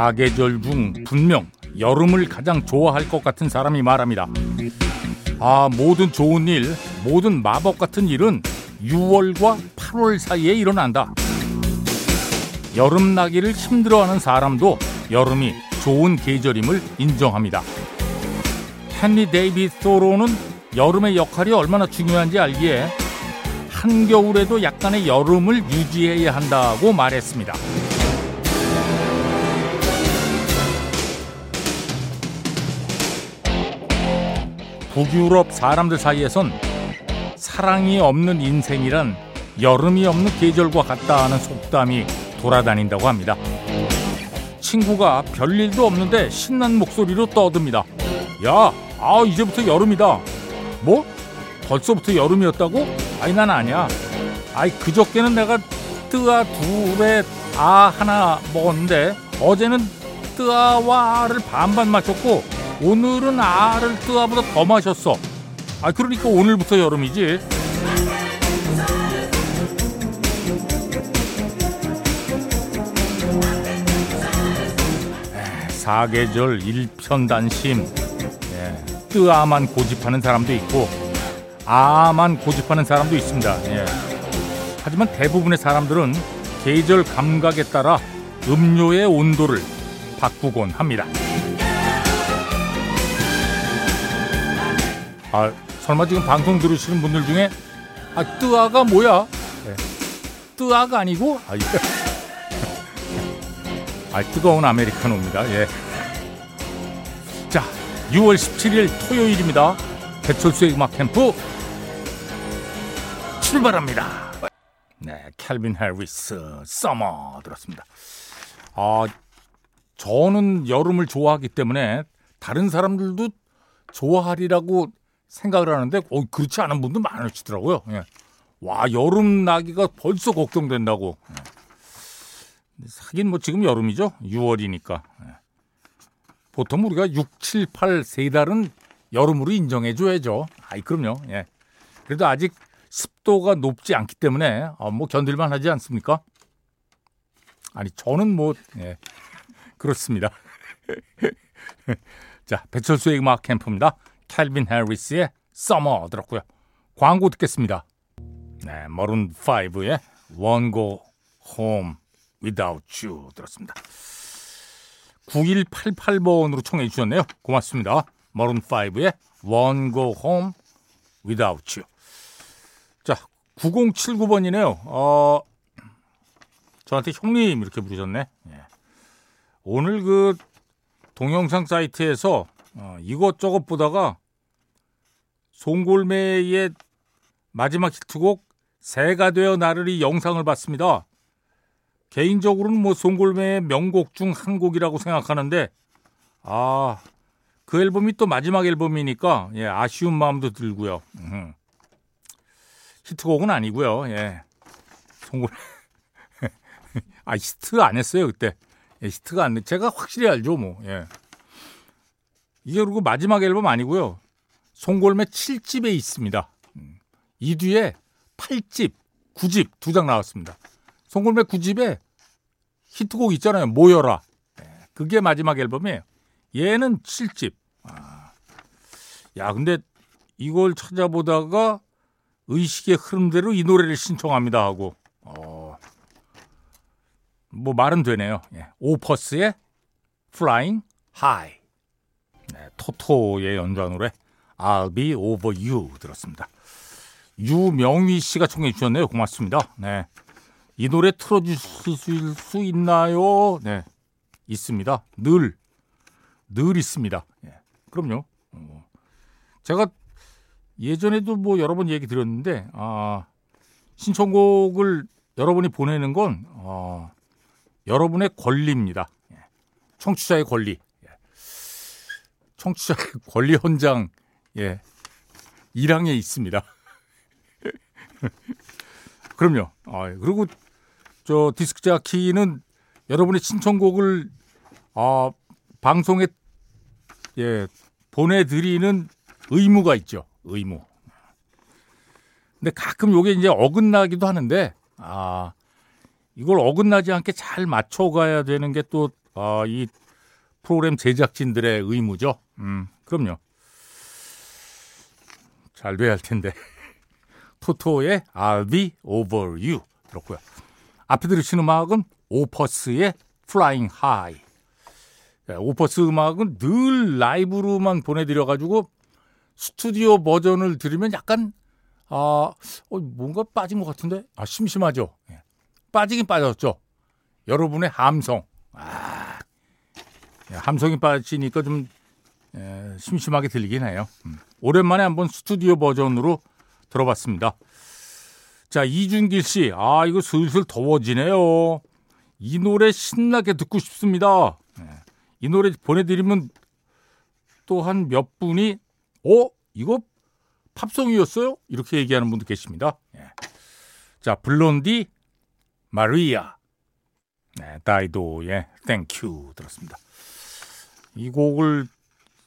사계절 중 분명 여름을 가장 좋아할 것 같은 사람이 말합니다. 아, 모든 좋은 일, 모든 마법 같은 일은 6월과 8월 사이에 일어난다. 여름 나기를 힘들어하는 사람도 여름이 좋은 계절임을 인정합니다. 헨리 데이비 소로는 여름의 역할이 얼마나 중요한지 알기에 한겨울에도 약간의 여름을 유지해야 한다고 말했습니다. 북유럽 사람들 사이에선 사랑이 없는 인생이란 여름이 없는 계절과 같다는 속담이 돌아다닌다고 합니다. 친구가 별일도 없는데 신난 목소리로 떠듭니다. 야, 아 이제부터 여름이다. 뭐? 벌써부터 여름이었다고? 아니 난 아니야. 아이 그저께는 내가 뜨아 둘에 아 하나 먹었는데 어제는 뜨아와 아를 반반 마셨고 오늘은 아를 뜨아보다 더 마셨어. 아 그러니까 오늘부터 여름이지. 사계절 일편단심 예, 뜨아만 고집하는 사람도 있고 아만 고집하는 사람도 있습니다. 예. 하지만 대부분의 사람들은 계절 감각에 따라 음료의 온도를 바꾸곤 합니다. 아, 설마 지금 방송 들으시는 분들 중에 아, 뜨아가 뭐야? 네. 뜨아가 아니고 아, 예. 아, 뜨거운 아메리카노입니다. 예. 자, 6월 17일 토요일입니다. 배철수의 음악 캠프 출발합니다. 네, 캘빈 해리스 Summer 들었습니다. 아, 저는 여름을 좋아하기 때문에 다른 사람들도 좋아하리라고 생각을 하는데 어, 그렇지 않은 분도 많으시더라고요. 예. 와 여름 나기가 벌써 걱정된다고. 예. 하긴 뭐 지금 여름이죠. 6월이니까. 예. 보통 우리가 6, 7, 8 세 달은 여름으로 인정해 줘야죠. 아이 그럼요. 예. 그래도 아직 습도가 높지 않기 때문에 어, 뭐 견딜만 하지 않습니까? 아니 저는 뭐 예. 그렇습니다. 자 배철수의 음악 캠프입니다. 캘빈 해리스의 Summer 들었고요. 광고 듣겠습니다. 네, 머룬 5의 Won't Go Home Without You 들었습니다. 9188번으로 청해 주셨네요. 고맙습니다. 머룬 5의 Won't Go Home Without You. 자, 9079번이네요. 어, 저한테 형님 이렇게 부르셨네. 예. 오늘 그 동영상 사이트에서 어, 이것저것 보다가 송골매의 마지막 히트곡 새가 되어 나르리 영상을 봤습니다. 개인적으로는 뭐 송골매의 명곡 중 한 곡이라고 생각하는데 아, 그 앨범이 또 마지막 앨범이니까 예, 아쉬운 마음도 들고요. 음. 히트곡은 아니고요. 예. 송골 아, 히트 안 했어요, 그때. 예, 히트가 안 돼. 제가 확실히 알죠, 뭐. 예. 이게 그리고 마지막 앨범 아니고요. 송골매 7집에 있습니다. 음. 이 뒤에 8집, 9집 두 장 나왔습니다. 송골매 9집에 히트곡 있잖아요. 모여라. 네, 그게 마지막 앨범이에요. 얘는 7집. 아. 야, 근데 이걸 찾아보다가 의식의 흐름대로 이 노래를 신청합니다 하고 어. 뭐 말은 되네요. 예. 오퍼스의 Flying High. 네, 토토의 연주한 노래 I'll Be Over You 들었습니다. 유명희 씨가 청해 주셨네요. 고맙습니다. 네. 이 노래 틀어주실 수 있나요? 네. 있습니다. 늘, 늘 있습니다. 예. 그럼요. 어. 제가 예전에도 뭐 여러 번 얘기 드렸는데, 아, 신청곡을 여러분이 보내는 건, 어, 여러분의 권리입니다. 예. 청취자의 권리. 청취자 권리 헌장 예 1항에 있습니다. 그럼요. 아, 그리고 저 디스크 자키는 여러분의 신청곡을 아, 방송에 예 보내드리는 의무가 있죠. 의무. 근데 가끔 요게 이제 어긋나기도 하는데 아 이걸 어긋나지 않게 잘 맞춰가야 되는 게 또 아, 이 프로그램 제작진들의 의무죠. 음, 그럼요. 잘 돼야 할 텐데. 토토의 I'll be over you 들었고요. 앞에 들으신 음악은 오퍼스의 Flying High. 네, 오퍼스 음악은 늘 라이브로만 보내드려가지고 스튜디오 버전을 들으면 약간 아 어, 뭔가 빠진 것 같은데 아 심심하죠. 예. 빠지긴 빠졌죠. 여러분의 함성 아 예, 함성이 빠지니까 좀 예, 심심하게 들리긴 해요. 음. 오랜만에 한번 스튜디오 버전으로 들어봤습니다. 자 이준길 씨, 아 이거 슬슬 더워지네요. 이 노래 신나게 듣고 싶습니다. 예. 이 노래 보내드리면 또 한 몇 분이 어 이거 팝송이었어요? 이렇게 얘기하는 분도 계십니다. 예. 자 블론디 Maria 네, 다이도의 Thank You 들었습니다. 이 곡을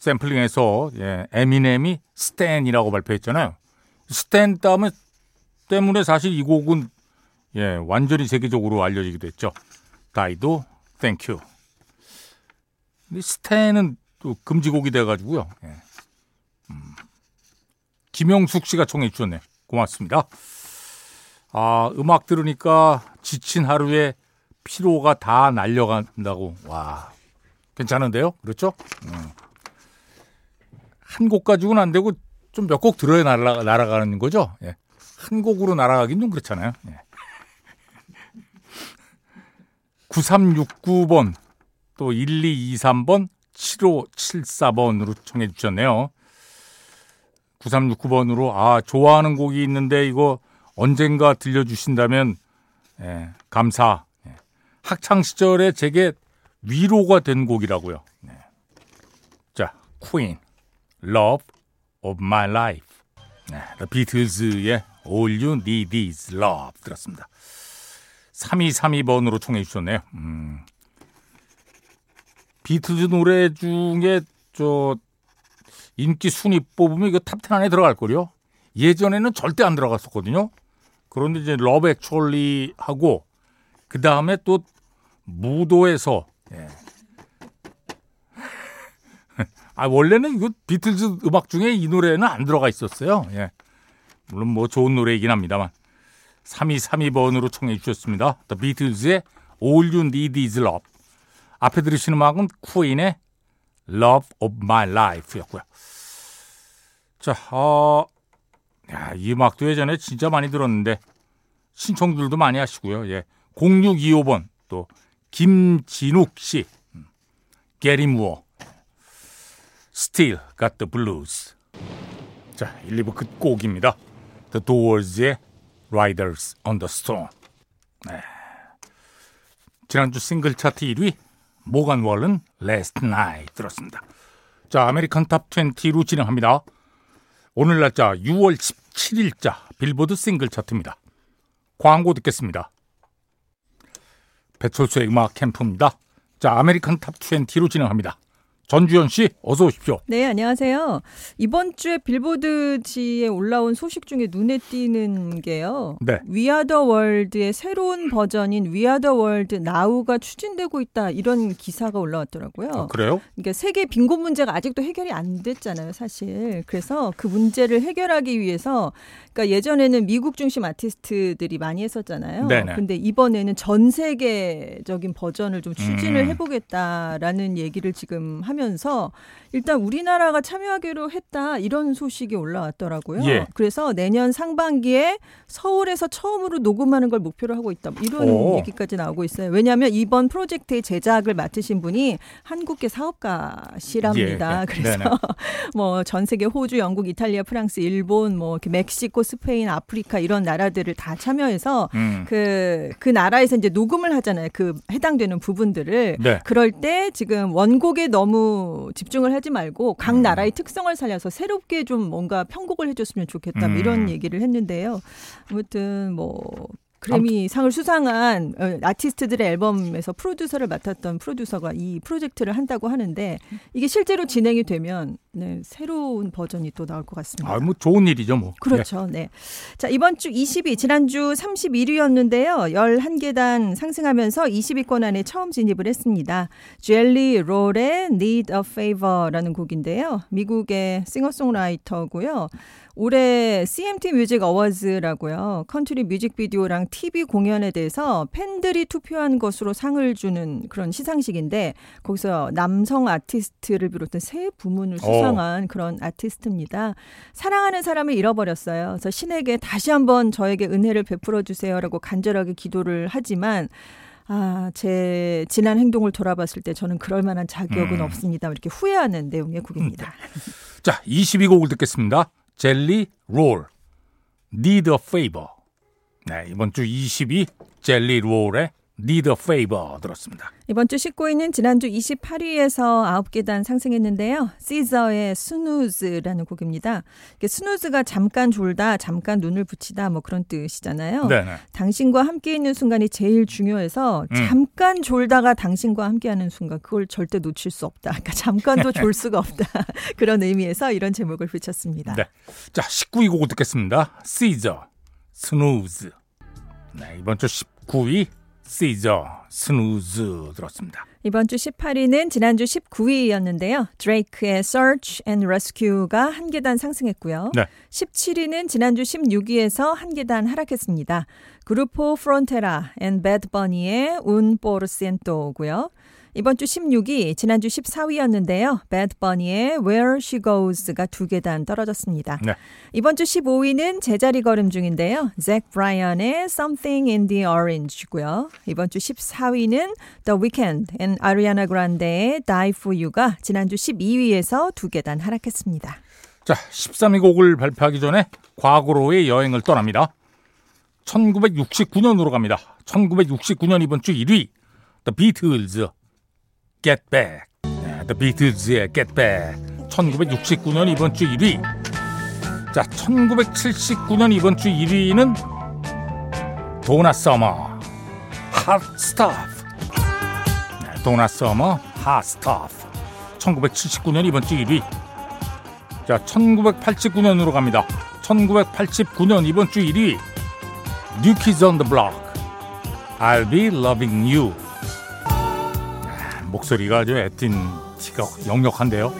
샘플링해서 예, 에미넴이 Stan이라고 발표했잖아요. Stan 때문에, 때문에 사실 이 곡은 예, 완전히 세계적으로 알려지기도 했죠. 다이도 Thank You. 근데 Stan은 또 금지곡이 돼가지고요. 예. 음. 김영숙 씨가 청해 주셨네. 고맙습니다. 아, 음악 들으니까 지친 하루에 피로가 다 날려간다고. 와, 괜찮은데요? 그렇죠? 음. 한 곡 가지고는 안 되고 좀 몇 곡 들어야 날아, 날아가는 거죠? 예. 한 곡으로 날아가긴 좀 그렇잖아요. 예. 9369번 또 1223번 7574번으로 청해 주셨네요. 9369번으로 아 좋아하는 곡이 있는데 이거 언젠가 들려주신다면 예, 감사. 예. 학창 시절에 제게 위로가 된 곡이라고요. 네. 자, 퀸, Love of My Life. 네, The Beatles의 All You Need Is Love 들었습니다. 3232번으로 청해 주셨네요. 음. 비틀즈 노래 중에 저 인기 순위 뽑으면 이거 Top 10 안에 들어갈 거요. 예전에는 절대 안 들어갔었거든요. 그런데 이제 Love Actually 하고 그 다음에 또 무도에서 예. 아 원래는 이거 비틀즈 음악 중에 이 노래는 안 들어가 있었어요. 예. 물론 뭐 좋은 노래이긴 합니다만 3232번으로 청해 주셨습니다. The Beatles의 All You Need Is Love. 앞에 들으시는 음악은 퀸의 Love of My Life였고요. 자, 어, 야, 이 음악도 예전에 진짜 많이 들었는데 신청들도 많이 하시고요. 예. 0625번 또 김진욱 씨, 게리 무어, Still Got the Blues. 자, 1, 2부 끝곡입니다. The Doors의 Riders on the Storm. 네. 지난주 싱글 차트 1위 모간 월렌 Last Night 들었습니다. 자, American Top 20로 진행합니다. 오늘 날짜 6월 17일자 빌보드 싱글 차트입니다. 광고 듣겠습니다. 배철수의 음악 캠프입니다. 자, American Top 20로 진행합니다. 전주현 씨, 어서 오십시오. 네, 안녕하세요. 이번 주에 빌보드지에 올라온 소식 중에 눈에 띄는 게요. 네. We Are the World의 새로운 버전인 We Are the World Now가 추진되고 있다 이런 기사가 올라왔더라고요. 아, 그래요? 그러니까 세계 빈곤 문제가 아직도 해결이 안 됐잖아요, 사실. 그래서 그 문제를 해결하기 위해서 그러니까 예전에는 미국 중심 아티스트들이 많이 했었잖아요. 네네. 근데 이번에는 전 세계적인 버전을 좀 추진을 음. 해 보겠다라는 얘기를 지금 하면 서 일단 우리나라가 참여하기로 했다 이런 소식이 올라왔더라고요. 예. 그래서 내년 상반기에 서울에서 처음으로 녹음하는 걸 목표로 하고 있다 이런 오. 얘기까지 나오고 있어요. 왜냐하면 이번 프로젝트의 제작을 맡으신 분이 한국계 사업가시랍니다. 예. 그래서 뭐 전 세계 호주, 영국, 이탈리아, 프랑스, 일본, 뭐 멕시코, 스페인, 아프리카 이런 나라들을 다 참여해서 그그 음. 그, 그 나라에서 이제 녹음을 하잖아요. 그 해당되는 부분들을 네. 그럴 때 지금 원곡에 너무 집중을 하지 말고 각 음. 나라의 특성을 살려서 새롭게 좀 뭔가 편곡을 해줬으면 좋겠다 뭐 음. 이런 얘기를 했는데요. 아무튼 뭐 그래미 상을 수상한 어, 아티스트들의 앨범에서 프로듀서를 맡았던 프로듀서가 이 프로젝트를 한다고 하는데 이게 실제로 진행이 되면 네, 새로운 버전이 또 나올 것 같습니다. 아, 뭐 좋은 일이죠, 뭐. 그렇죠. 네. 네. 자, 이번 주 20위, 지난주 31위였는데요. 11계단 상승하면서 20위권 안에 처음 진입을 했습니다. 젤리 롤의 Need a Favor라는 곡인데요. 미국의 싱어송라이터고요. 올해 CMT Music Awards라고요. 컨트리 뮤직비디오랑 TV 공연에 대해서 팬들이 투표한 것으로 상을 주는 그런 시상식인데 거기서 남성 아티스트를 비롯한 세 부문을 어. 수상한 오. 그런 아티스트입니다. 사랑하는 사람을 잃어버렸어요. 그래서 신에게 다시 한번 저에게 은혜를 베풀어 주세요라고 간절하게 기도를 하지만 아, 제 지난 행동을 돌아봤을 때 저는 그럴 만한 자격은 음. 없습니다. 이렇게 후회하는 내용의 곡입니다. 자, 22곡을 듣겠습니다. 젤리 롤 Need a Favor 네, 이번 주 20위 젤리 롤의 Need a Favor 들었습니다. 이번 주 19위는 지난주 28위에서 9계단 상승했는데요. 시저의 스누즈라는 곡입니다. 스누즈가 잠깐 졸다, 잠깐 눈을 붙이다 뭐 그런 뜻이잖아요. 네네. 당신과 함께 있는 순간이 제일 중요해서 음. 잠깐 졸다가 당신과 함께하는 순간 그걸 절대 놓칠 수 없다. 그러니까 잠깐도 졸 수가 없다. 그런 의미에서 이런 제목을 붙였습니다. 네. 자, 19위 곡을 듣겠습니다. 시저 Snooze. 네, 이번 주 19위 시저 Snooze 들었습니다. 이번 주 18위는 지난주 19위였는데요. 드레이크의 Search and Rescue가 한 계단 상승했고요. 네. 17위는 지난주 16위에서 한 계단 하락했습니다. 그루포 프론테라 and 배드 버니의 Un por ciento고요. 이번 주 16위, 지난주 14위였는데요. Bad Bunny의 Where She Goes가 두 계단 떨어졌습니다. 네. 이번 주 15위는 제자리 걸음 중인데요. Zac Bryan의 Something in the Orange고요. 이번 주 14위는 The Weeknd and Ariana Grande의 Die For You가 지난주 12위에서 두 계단 하락했습니다. 자, 13위 곡을 발표하기 전에 과거로의 여행을 떠납니다. 1969년으로 갑니다. 1969년 이번 주 1위 The Beatles Get Back. 네, The Beatles의 Get Back. 1969년 이번 주 1위. 자, 1979년 이번 주 1위는 도나 서머 Hot Stuff. 네, 도나 서머 Hot Stuff. 1979년 이번 주 1위. 자, 1989년으로 갑니다. 1989년 이번 주 1위. New Kids on the Block. I'll be loving you. 목소리가 아주 애띤 티가 역력한데요.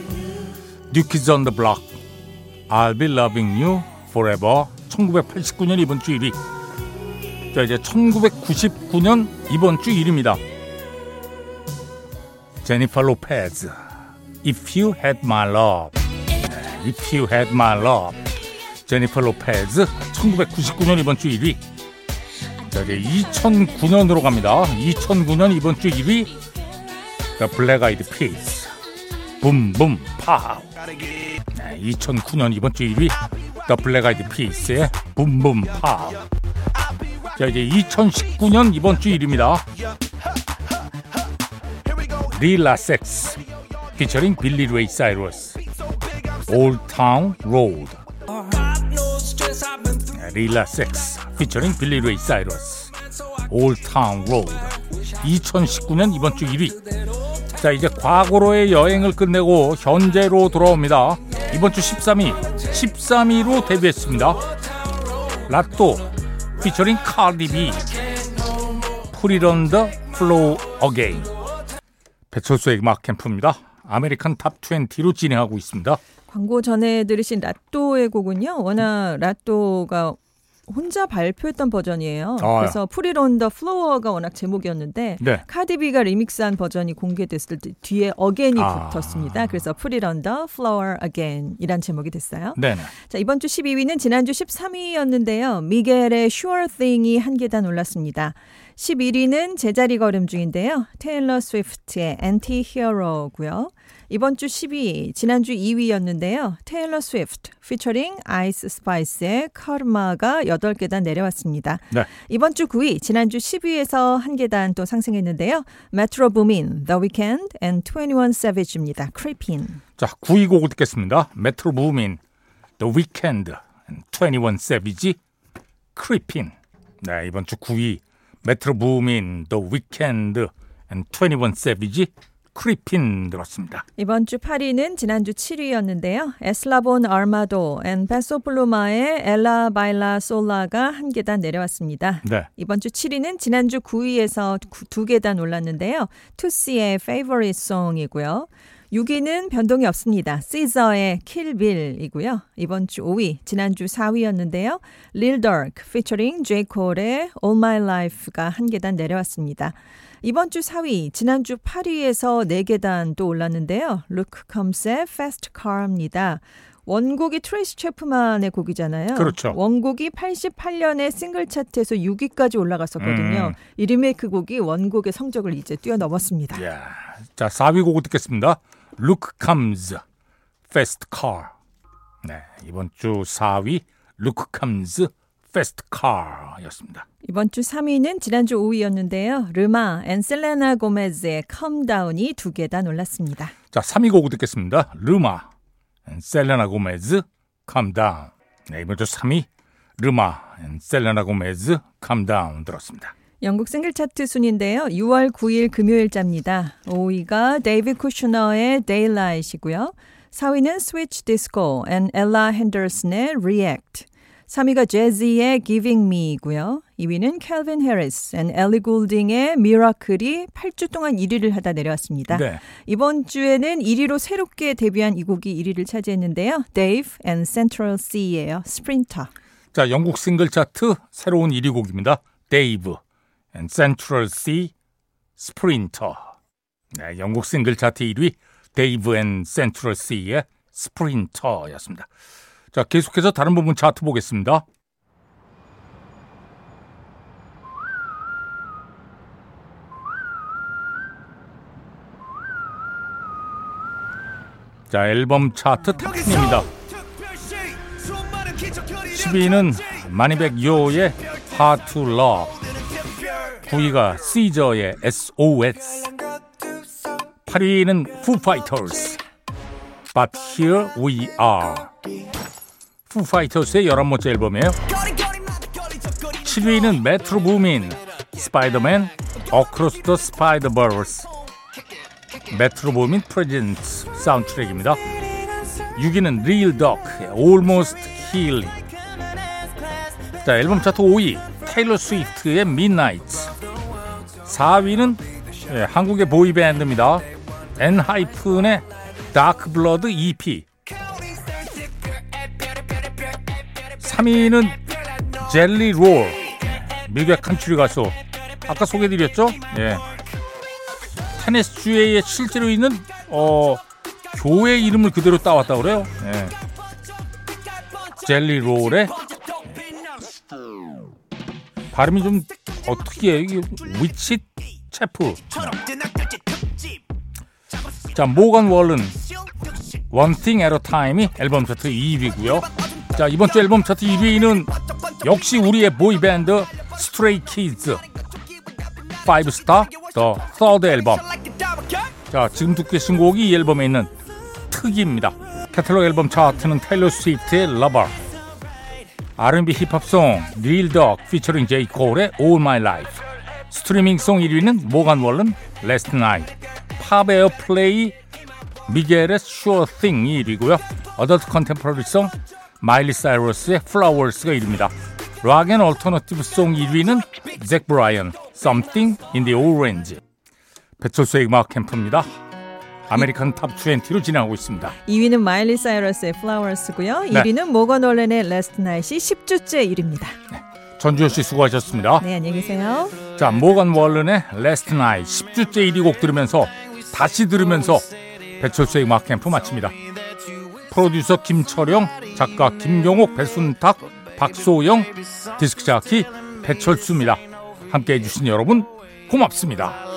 New Kids on the Block, I'll be loving you forever. 1989년 이번 주 1위. 자 이제 1999년 이번 주 1위입니다. 제니퍼 로페즈, If You Had My Love. If You Had My Love. 제니퍼 로페즈, 1999년 이번 주 1위. 자 이제 2009년으로 갑니다. 2009년 이번 주 1위. The Black Eyed Peas Boom Boom Pow. 2009년 이번 주 1위 The Black Eyed Peas의 Boom Boom Pow. 자 이제 2019년 이번 주 1위입니다. 리라 섹스 피처링 빌리 레이 사이러스 Old Town Road 리라 섹스 피처링 빌리 레이 사이러스 Town Road 2019년 이번 주 1위 자, 이제 과거로의 여행을 끝내고 현재로 돌아옵니다. 이번 주 13위, 13위로 데뷔했습니다. 라또 피처링 카디비 Put It on da Floor Again 배철수의 음악 캠프입니다. American Top 20로 진행하고 있습니다. 광고 전에 들으신 라또의 곡은요. 워낙 라또가 혼자 발표했던 버전이에요. 아, 그래서 프리런더 플로어가 워낙 제목이었는데 네. 카디비가 리믹스한 버전이 공개됐을 때 뒤에 Again이 아. 붙었습니다. 그래서 프리런더 플로어 어게인이란 제목이 됐어요. 네네. 자 이번 주 12위는 지난주 13위였는데요. 미겔의 Sure Thing이 한 계단 올랐습니다. 11위는 제자리 걸음 중인데요. 테일러 스위프트의 Anti-Hero고요. 이번 주 10위, 지난주 2위였는데요. 테일러 스위프트 피처링 아이스 스파이스의 Karma가 8계단 내려왔습니다. 네. 이번 주 9위, 지난주 10위에서 한 계단 또 상승했는데요. 메트로 부민, The Weeknd and 21 Savage입니다. Creepin'. 자, 9위 곡을 듣겠습니다. 메트로 부민, The Weeknd and 21 Savage, Creepin'. 네, 이번 주 9위 메트로 부민, The Weeknd, and 21 Savage, Creepin' 들었습니다. 이번 주 8위는 지난주 7위였는데요. 에슬라본 아르마도 and 페소 플루마의 Ella Baila Sola가 한 계단 내려왔습니다. 네. 이번 주 7위는 지난주 9위에서 두 계단 올랐는데요. 투시의 Favorite Song이고요. 6위는 변동이 없습니다. 시저의 Kill Bill이고요. 이번 주 5위, 지난주 4위였는데요. Lil Durk featuring J. Cole의 All My Life가 한 계단 내려왔습니다. 이번 주 4위, 지난주 8위에서 4계단 또 올랐는데요. Luke Combs의 Fast Car입니다. 원곡이 트레이시 채프먼의 곡이잖아요. 그렇죠. 원곡이 88년에 싱글 차트에서 6위까지 올라갔었거든요. 음. 이 리메이크 곡이 원곡의 성적을 이제 뛰어넘었습니다. 야. 자, 4위 곡을 듣겠습니다. Luke Combs Fast Car. 네, 이번 주 4위 Luke Combs Fast Car였습니다. 이번 주 3위는 지난주 5위였는데요. 레마 and 셀레나 고메즈의 Calm Down이 두 계단 올랐습니다. 자, 3위 곡을 듣겠습니다. 레마 and 셀레나 고메즈 Calm Down. 네, 이번 주 3위 레마 and 셀레나 고메즈 Calm Down 들었습니다. 영국 싱글 차트 순위인데요. 6월 9일 금요일자입니다. 5위가 데이비드 쿠슈너의 Daylight이고요. 4위는 Switch Disco and Ella Henderson의 React. 3위가 재지의 Giving Me이고요. 2위는 캘빈 해리스 and 엘리 골딩의 Miracle이 8주 동안 1위를 하다 내려왔습니다. 네. 이번 주에는 1위로 새롭게 데뷔한 이 곡이 1위를 차지했는데요. Dave and Central Cee예요. Sprinter. 자, 영국 싱글 차트 새로운 1위 곡입니다. Dave. Central Cee Sprinter. 네, 영국 싱글 차트 1위 데이브 and Central Cee의 스프린터였습니다. 자, 계속해서 다른 부분 차트 보겠습니다. 자, 앨범 차트 탑10입니다. 10위는 마니백 요의 Hard to Love 9위가 시저의 SOS 8위는 Foo Fighters But Here We Are Foo Fighters의 11번째 앨범이에요 7위는 메트로 부민 스파이더맨 Across the Spider-Verse 메트로 부민 프레젠스 사운드트랙입니다 6위는 Real Duck Almost Healing 자 앨범 차트 5위 테일러 스위프트의 Midnight 4위는 예, 한국의 보이밴드입니다. 엔하이픈의 다크블러드 EP 3위는 젤리 롤 미국의 칸츄리 가수 아까 소개드렸죠? 예. 테네스 주에 실제로 있는 어, 교회 이름을 그대로 따왔다 그래요. 예. 젤리 롤의 발음이 좀 어떻게 해? 이게 위치 체프. 자, 모건 월른 One Thing at a Time이 앨범 차트 2위고요. 자, 이번 주 앨범 차트 1위는 역시 우리의 보이 밴드 스트레이 키즈 5 Star The Third Album. 자, 지금 듣고 계신 곡이 이 앨범에 있는 특이입니다. 카탈로그 앨범 차트는 테일러 스위프트의 Lover R&B 힙합 song 릴덕 피처링 제이 콜의 All My Life. 스트리밍 song 1위는 모간 월런 Last Night. 팝 airplay 미겔의 Sure Thing이 1위고요. adult contemporary song 마일리 사이러스의 Flowers가 1위입니다. rock and alternative song 1위는 잭 브라이언 Something in the Orange. 배철수의 음악 캠프입니다 American Top 20로 진행하고 있습니다. 2위는 마일리 사이러스의 Flowers고요. 네. 1위는 모건 올렌의 Last Night이 10주째 1위입니다. 네. 전주현 씨 수고하셨습니다. 네, 안녕히 계세요. 자, 모건 월런의 Last Night 10주째 1위 곡 들으면서 다시 들으면서 배철수의 음악 캠프 마칩니다. 프로듀서 김철영, 작가 김경옥, 배순탁, 박소영, 디스크 자키 배철수입니다. 함께 해 주신 여러분 고맙습니다.